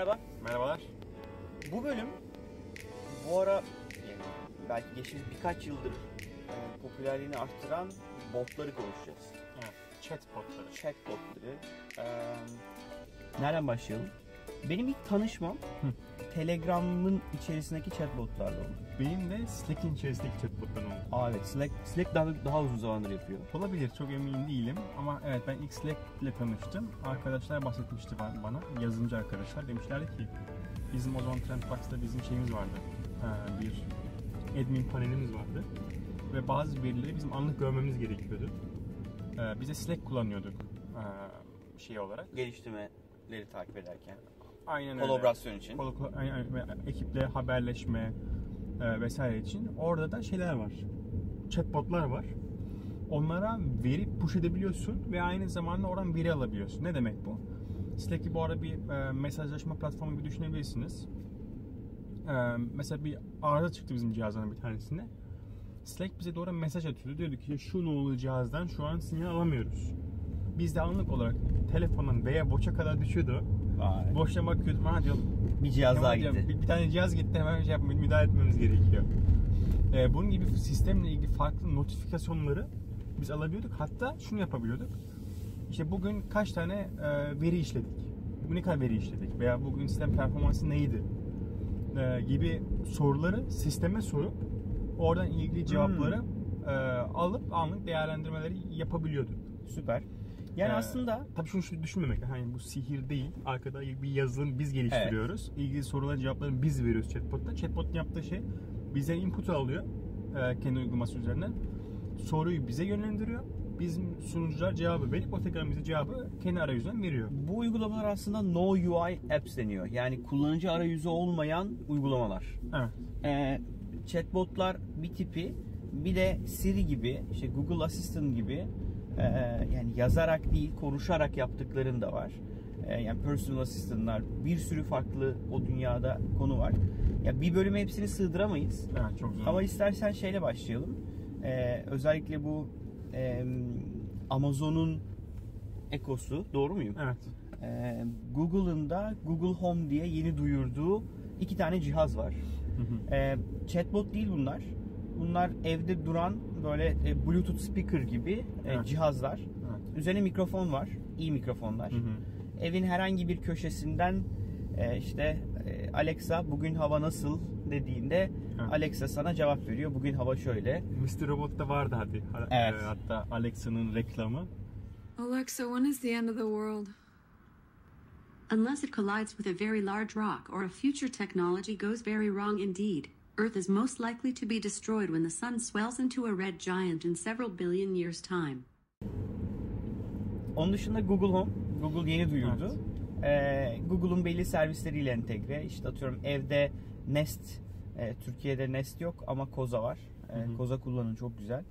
Merhaba. Merhabalar. Bu bölüm bu ara yani belki geçmiş birkaç yıldır e, popülerliğini arttıran botları konuşacağız. Evet, chat botları. Chat botları. E, nereden başlayalım? Benim ilk tanışmam Telegram'ın içerisindeki chatbotlarla oldu. Benim de Slack'in içerisindeki chat botları oldu. Aa evet Slack, Slack daha, daha uzun zamandır yapıyor. Olabilir, çok emin değilim ama evet ben ilk Slack ile tanıştım. Arkadaşlar bahsetmişti ba- bana, yazılımcı arkadaşlar. Demişlerdi ki bizim o zaman Trendbox'ta bizim şeyimiz vardı. Ee, bir admin panelimiz vardı. Ve bazı verileri bizim anlık görmemiz gerekiyordu. Ee, biz de Slack kullanıyorduk ee, şey olarak. Geliştirmeleri takip ederken. Aynen öyle. Kolaborasyon için. Kol- ekiple haberleşme e, vesaire için. Orada da şeyler var. Chatbotlar var. Onlara veri push edebiliyorsun ve aynı zamanda oradan veri alabiliyorsun. Ne demek bu? Slack'i bu arada bir e, mesajlaşma platformu gibi düşünebilirsiniz. E, mesela bir arıza çıktı bizim cihazdan bir tanesinde. Slack bize doğru mesaj atıyordu. Diyordu ki şu nolu cihazdan şu an sinyal alamıyoruz. Biz de anlık olarak telefonun veya boça kadar düşüyordu. Vay. Boşuna bakıyordum. Ha diyorum Bir cihaz daha Hemen gitti. Bir, bir tane cihaz gitti hemen şey yapma, müdahale etmemiz gerekiyor. Ee, bunun gibi sistemle ilgili farklı notifikasyonları biz alabiliyorduk. Hatta şunu yapabiliyorduk. İşte bugün kaç tane e, veri işledik? Ne kadar veri işledik? Veya bugün sistem performansı neydi? E, gibi soruları sisteme sorup oradan ilgili cevapları e, alıp anlık değerlendirmeleri yapabiliyorduk. Süper. Yani Ee, aslında tabii şunu şu düşünmemek hani bu sihir değil. Arkada bir yazılım biz geliştiriyoruz. İlgili soruların cevaplarını biz veriyoruz chatbot'ta. Chatbot'un yaptığı şey bizden input alıyor e, kendi uygulaması üzerinden. Soruyu bize yönlendiriyor. Bizim sunucular cevabı verip o tekrar bize cevabı kendi arayüzünden veriyor. bu uygulamalar aslında no UI apps deniyor. Yani kullanıcı arayüzü olmayan uygulamalar. Evet. Ee, chatbotlar bir tipi bir de Siri gibi işte Google Assistant gibi e, yani yazarak değil konuşarak yaptıkların da var. E, yani personal assistant'lar bir sürü farklı o dünyada konu var. Ya bir bölüme hepsini sığdıramayız. Evet çok zor. Ama istersen şeyle başlayalım. Ee, özellikle bu e, Amazon'un ekosu doğru muyum? Evet. Ee, Google'ın da Google Home diye yeni duyurduğu iki tane cihaz var. Ee, chatbot değil bunlar. Bunlar evde duran böyle e, Bluetooth speaker gibi e, Evet. cihazlar. Evet. Üzerine mikrofon var. iyi mikrofonlar. Hı hı. Evin herhangi bir köşesinden e, işte e, Alexa bugün hava nasıl dediğinde Evet. Alexa sana cevap veriyor. Bugün hava şöyle. Mr. Robot'ta vardı hadi. Ha- Evet. e, Hatta Alexa'nın reklamı. Alexa, when is the end of the world? Unless it collides with a very large rock or a future technology goes very wrong indeed, Earth is most likely to be destroyed when the sun swells into a red giant in several billion years' time. Onun dışında Google Home. Google yeni duyurdu. Ee, Google'un belli servisleriyle entegre. İşte atıyorum evde Nest, e, Türkiye'de Nest yok ama Koza var. E, Koza kullanın çok güzel.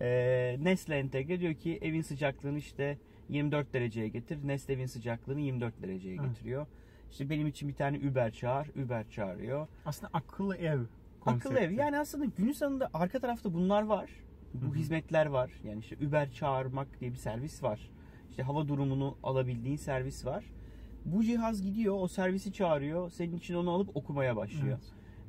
E, Nest'le entegre diyor ki evin sıcaklığını işte 24 dereceye getir. Nest evin sıcaklığını 24 dereceye Evet. getiriyor. İşte benim için bir tane Uber çağır. Uber çağırıyor. Aslında akıllı ev Akıllı ev. Yani aslında günün sonunda arka tarafta bunlar var. Bu hizmetler var. Yani işte Uber çağırmak diye bir servis var. İşte hava durumunu alabildiğin servis var. Bu cihaz gidiyor, o servisi çağırıyor. Senin için onu alıp okumaya başlıyor.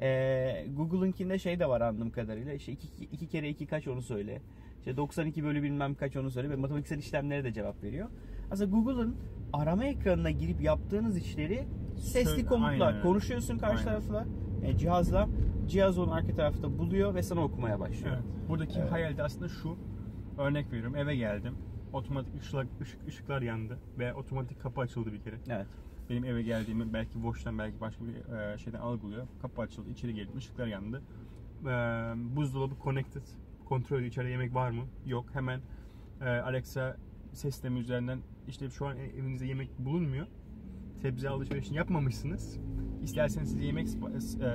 Ee, Google'ınkinde şey de var anladığım kadarıyla. İşte iki, iki kere iki kaç onu söyle. İşte 92 bölü bilmem kaç onu söyle ve matematiksel işlemlere de cevap veriyor. Aslında Google'ın arama ekranına girip yaptığınız işleri sesli öyle. Konuşuyorsun karşı Aynen. tarafla e, cihazla. Cihaz onu arka tarafta buluyor ve sana okumaya başlıyor. Evet. Buradaki Evet. hayal de aslında şu. Örnek veriyorum eve geldim. Otomatik ışık, ışık, ışıklar yandı ve otomatik kapı açıldı bir kere. Evet. Benim eve geldiğimi belki Watch'tan belki başka bir e, şeyden algılıyor. Kapı açıldı, içeri geldim, ışıklar yandı. E, buzdolabı connected. Kontrol içeride yemek var mı? Yok. Hemen e, Alexa sistemi üzerinden işte şu an evinizde yemek bulunmuyor. Sebze alışverişini yapmamışsınız. İsterseniz size yemek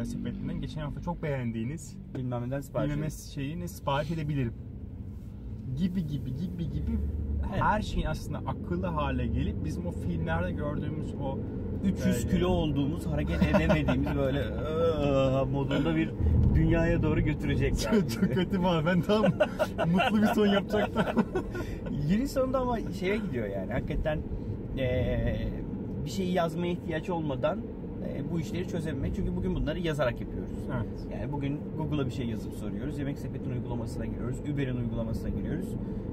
e, sepetinden geçen hafta çok beğendiğiniz Bilmem neden sipariş bilmem şeyini sipariş edebilirim. Gibi gibi gibi gibi Evet. her şeyin aslında akıllı hale gelip bizim o filmlerde gördüğümüz o 300 e, kilo olduğumuz, hareket edemediğimiz böyle modunda bir dünyaya doğru götürecek. yani. çok, çok kötü var. Ben tam mutlu bir son yapacaktım. Günün sonunda ama şeye gidiyor yani. Hakikaten eee, bir şeyi yazmaya ihtiyaç olmadan e, bu işleri çözebilmek. Çünkü bugün bunları yazarak yapıyoruz. Evet. Yani bugün Google'a bir şey yazıp soruyoruz. Yemek Sepeti'nin uygulamasına giriyoruz. Uber'in uygulamasına giriyoruz.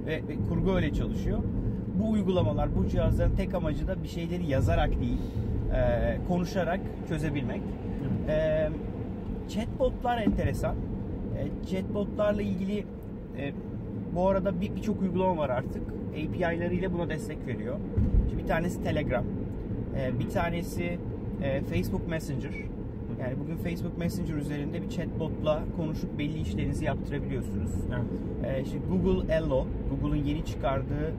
Ve, ve kurgu öyle çalışıyor. Bu uygulamalar, bu cihazların tek amacı da bir şeyleri yazarak değil, e, konuşarak çözebilmek. E, chatbotlar enteresan. E, chatbotlarla ilgili e, bu arada bir- birçok uygulama var artık. API'larıyla buna destek veriyor. İşte bir tanesi Telegram. E, bir tanesi e, Facebook Messenger. Yani bugün Facebook Messenger üzerinde bir chatbotla konuşup belli işlerinizi yaptırabiliyorsunuz. Evet. E, işte Google Ello, Google'ın yeni çıkardığı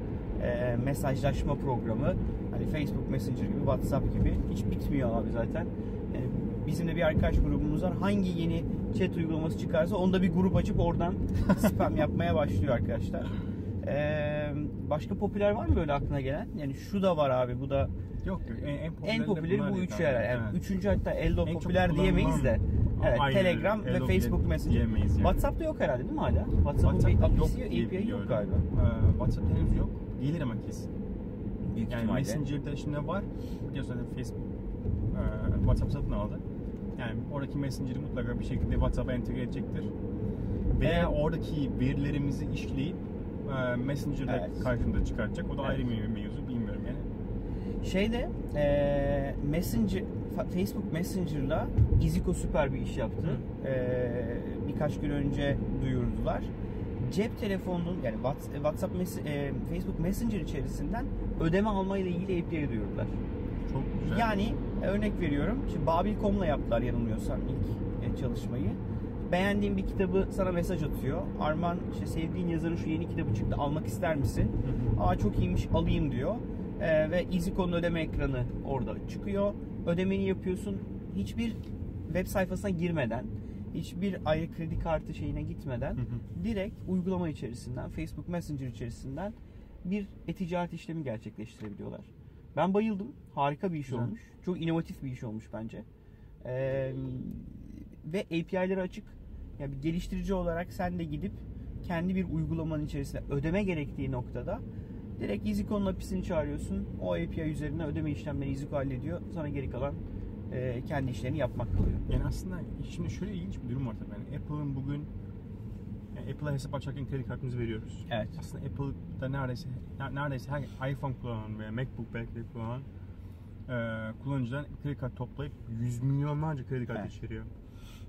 e, mesajlaşma programı. Hani Facebook Messenger gibi, WhatsApp gibi hiç bitmiyor abi zaten. Yani bizim de bir arkadaş grubumuz var. Hangi yeni chat uygulaması çıkarsa onda bir grup açıp oradan spam yapmaya başlıyor arkadaşlar. E, başka popüler var mı böyle aklına gelen? Yani şu da var abi, bu da Yok yok. En, en en popüleri bu üçü herhalde. Yani Evet. Üçüncü hatta Ello En popüler diyemeyiz de. Evet, Aynen. Telegram ve Facebook Messenger. yani. WhatsApp'ta yok herhalde değil mi hala? WhatsApp'ın WhatsApp yok API yok galiba. Ee, WhatsApp henüz yok. Gelir ama kesin. Büyük Yani. Messenger'da şimdi var. Biliyorsun zaten Facebook e, WhatsApp satın aldı. Yani oradaki Messenger'ı mutlaka bir şekilde WhatsApp'a entegre edecektir. Veya Evet. oradaki verilerimizi işleyip e, Messenger'da Evet. karşımıza çıkartacak. O da Evet. ayrı bir mevzu bilmiyorum yani. Şeyde eee Messenger Fa- Facebook Messenger'la Iziko süper bir iş yaptı. Eee, birkaç gün önce duyurdular. Cep telefonunun yani Whats- WhatsApp Mes- eee, Facebook Messenger içerisinden ödeme alma ile ilgili API duyurdular. Çok güzel. Yani e, örnek veriyorum. Şimdi Babil.com'la yaptılar yanılmıyorsam ilk e, çalışmayı. Beğendiğin bir kitabı sana mesaj atıyor. Arman işte sevdiğin yazarın şu yeni kitabı çıktı almak ister misin? Aa çok iyiymiş alayım diyor. E, ve EasyCo'nun ödeme ekranı orada çıkıyor. Ödemeni yapıyorsun. Hiçbir web sayfasına girmeden, hiçbir ayrı kredi kartı şeyine gitmeden Hı hı. direkt uygulama içerisinden, Facebook Messenger içerisinden bir e-ticaret işlemi gerçekleştirebiliyorlar. Ben bayıldım. Harika bir iş Güzel. olmuş. Çok inovatif bir iş olmuş bence. Ee, ve API'leri açık. Yani bir geliştirici olarak sen de gidip kendi bir uygulamanın içerisinde ödeme gerektiği noktada direkt EasyCon'un API'sini çağırıyorsun. O API üzerinden ödeme işlemlerini EasyCon hallediyor. Sana geri kalan e, kendi işlerini yapmak kalıyor. Yani aslında şimdi şöyle ilginç bir durum var tabii. Yani Apple'ın bugün yani Apple'a hesap açarken kredi kartımızı veriyoruz. Evet. Aslında Apple'da neredeyse ne- neredeyse her iPhone kullanan veya MacBook belki kullanan e, kullanıcıdan kredi kart toplayıp yüz milyonlarca kredi kartı Evet. içeriyor.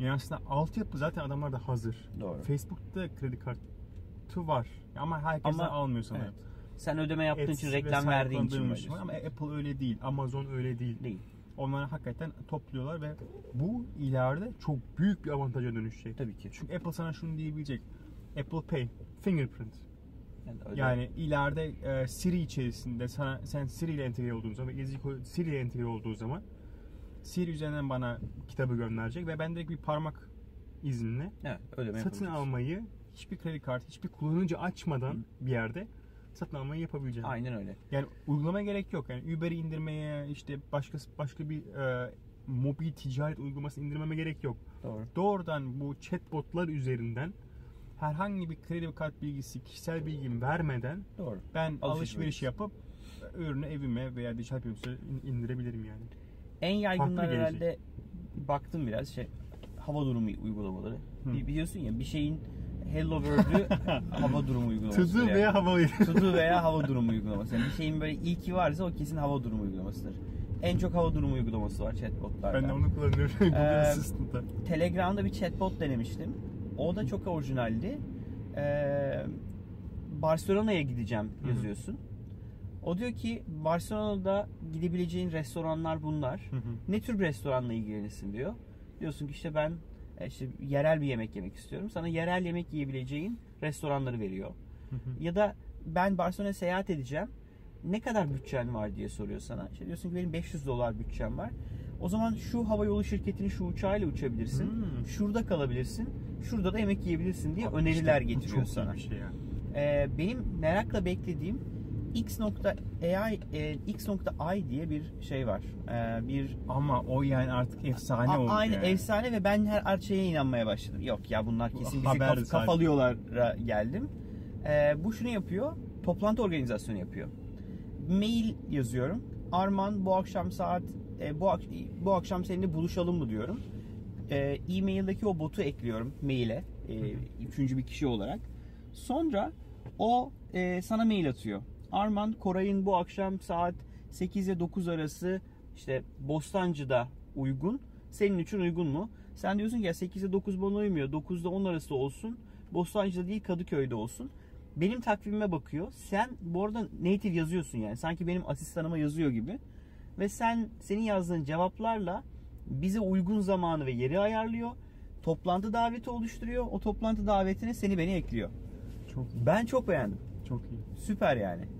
Yani aslında altyapı zaten adamlar da hazır. Doğru. Facebook'ta kredi kartı var ama herkes Ama- almıyor sanırım. Evet. Sen ödeme yaptığın Ads için, reklam verdiğin için böyle. Ama Apple öyle değil. Amazon öyle değil. Değil. Onlar hakikaten topluyorlar ve bu ileride çok büyük bir avantaja dönüşecek. Tabii ki. Çünkü Apple sana şunu diyebilecek. Apple Pay, fingerprint. Yani, öyle. Yani ileride e, Siri içerisinde sana sen Siri ile entegre olduğun zaman, Siri ile entegre olduğu zaman Siri üzerinden bana kitabı gönderecek ve ben direkt bir parmak izinle evet, satın almayı hiçbir kredi kartı, hiçbir kullanıcı açmadan bir yerde satın almayı yapabileceğim. Aynen öyle. Yani uygulama gerek yok. Yani Uber'i indirmeye, işte başka başka bir e, mobil ticaret uygulaması indirmeme gerek yok. Doğru. Doğrudan bu chatbotlar üzerinden herhangi bir kredi kart bilgisi, kişisel bilgimi vermeden Doğru. ben Alışveriş alışveriş yapıp ürünü evime veya dijital platforma indirebilirim yani. En yaygınlar Farklı gelecek. herhalde baktım biraz şey hava durumu uygulamaları. Hı. Bi- Biliyorsun ya bir şeyin Hello World'ü hava durumu uygulaması. Tuzu veya hava Tudu veya hava durumu uygulaması. Yani bir şeyin böyle ilki varsa o kesin hava durumu uygulamasıdır. En çok hava durumu uygulaması var chatbotlarda. Ben de onu kullanıyorum Ee. Telegram'da bir chatbot denemiştim. O da çok orijinaldi. Ee, Barcelona'ya gideceğim Hı hı. O diyor ki Barcelona'da gidebileceğin restoranlar bunlar. Hı hı. Ne tür bir restoranla ilgilenirsin diyor. Diyorsun ki işte ben e, işte yerel bir yemek yemek istiyorum. Sana yerel yemek yiyebileceğin restoranları veriyor. Hı hı. Ya da ben Barcelona'ya seyahat edeceğim. Ne kadar bütçen var diye soruyor sana. İşte diyorsun ki benim 500 dolar bütçem var. O zaman şu havayolu şirketinin şu uçağıyla uçabilirsin. Hmm. Şurada kalabilirsin. Şurada da yemek yiyebilirsin diye Abi öneriler işte getiriyor sana. şey ya. Ee, benim merakla beklediğim X.AI e, X.I diye bir şey var. Ee, bir Ama o yani artık efsane oldu aynı yani. efsane ve ben her şeye inanmaya başladım. Yok ya bunlar Bu kesin bizi haber kaf- sadece. kafalıyorlara geldim. Ee, bu şunu yapıyor. Toplantı organizasyonu yapıyor. Mail yazıyorum. Arman bu akşam saat e, bu ak- bu akşam seninle buluşalım mı diyorum. E, e-mail'deki o botu ekliyorum maile. E, üçüncü bir kişi olarak. Sonra o e, sana mail atıyor. Arman Koray'ın bu akşam saat 8 ile 9 arası işte Bostancı'da uygun. Senin için uygun mu? Sen diyorsun ki ya 8 ile 9 bana uymuyor. 9 ile 10 arası olsun. Bostancı'da değil Kadıköy'de olsun. Benim takvimime bakıyor. Sen bu arada native yazıyorsun yani. Sanki benim asistanıma yazıyor gibi. Ve sen senin yazdığın cevaplarla bize uygun zamanı ve yeri ayarlıyor. Toplantı daveti oluşturuyor. O toplantı davetine seni beni ekliyor. Çok iyi. Ben çok beğendim. Çok iyi. Süper yani.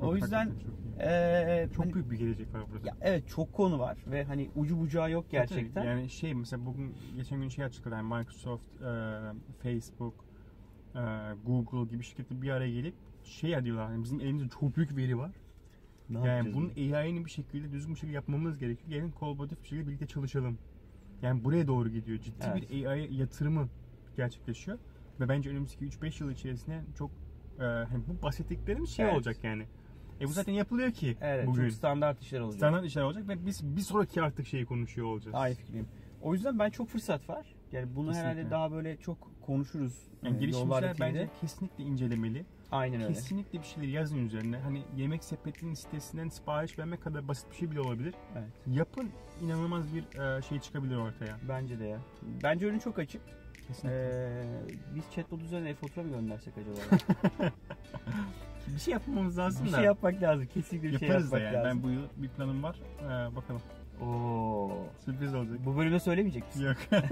O yüzden hakikaten çok iyi. eee, Çok hani- büyük bir gelecek var burada. ya evet çok konu var ve hani ucu bucağı yok gerçekten. Yani şey mesela bugün geçen gün şey açıkladı yani Microsoft, e, Facebook, e, Google gibi şirketler bir araya gelip şey diyorlar yani bizim elimizde çok büyük veri var. Ne yani bunun? AI'ni bir şekilde düzgün bir şekilde yapmamız gerekiyor. Gelin kolaboratif bir şekilde birlikte çalışalım. Yani buraya doğru gidiyor. Ciddi Evet. bir AI yatırımı gerçekleşiyor. Ve bence önümüzdeki 3-5 yıl içerisinde çok e, hani bu bahsettiklerim şey Evet. olacak yani. E bu zaten yapılıyor ki Evet bugün. çok standart işler olacak. Standart işler olacak ve biz bir sonraki artık şeyi konuşuyor olacağız. Aynı fikriyim. O yüzden ben çok fırsat var. Yani bunu Kesinlikle. herhalde daha böyle çok konuşuruz. Yani e, girişimciler bence kesinlikle incelemeli. Aynen öyle. Kesinlikle bir şeyler yazın üzerine. Hani yemek sepetinin sitesinden sipariş vermek kadar basit bir şey bile olabilir. Evet. Yapın inanılmaz bir e, şey çıkabilir ortaya. Bence de ya. Bence önü çok açık. Kesinlikle. Ee, biz chatbot üzerine e-fatura mı göndersek acaba? bir şey yapmamız lazım bir da. şey yapmak lazım. Kesinlikle bir şey Yaparız da yapmak yani. lazım. Ben bu yıl bir planım var. E, bakalım. Oo. Sürpriz olacak. Bu bölümde söylemeyecek misin? Yok.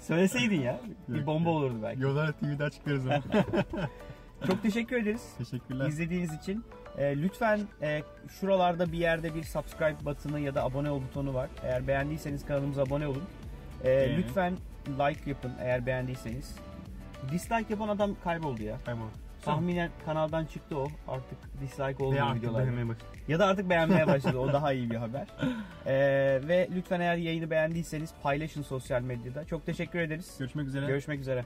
Söyleseydin ya. Bir Yok. bomba olurdu belki. Yollar TV'de açıklarız onu. Çok teşekkür ederiz. Teşekkürler. İzlediğiniz için. Ee, lütfen e, şuralarda bir yerde bir subscribe butonu ya da abone ol butonu var. Eğer beğendiyseniz kanalımıza abone olun. Ee, Beğenin. lütfen like yapın eğer beğendiyseniz. Dislike yapan adam kayboldu ya. Tamam. Tahminen kanaldan çıktı o. Artık dislike olmuyor artık başladım. Ya da artık beğenmeye başladı. O daha iyi bir haber. Ee, ve lütfen eğer yayını beğendiyseniz paylaşın sosyal medyada. Çok teşekkür ederiz. Görüşmek üzere. Görüşmek üzere.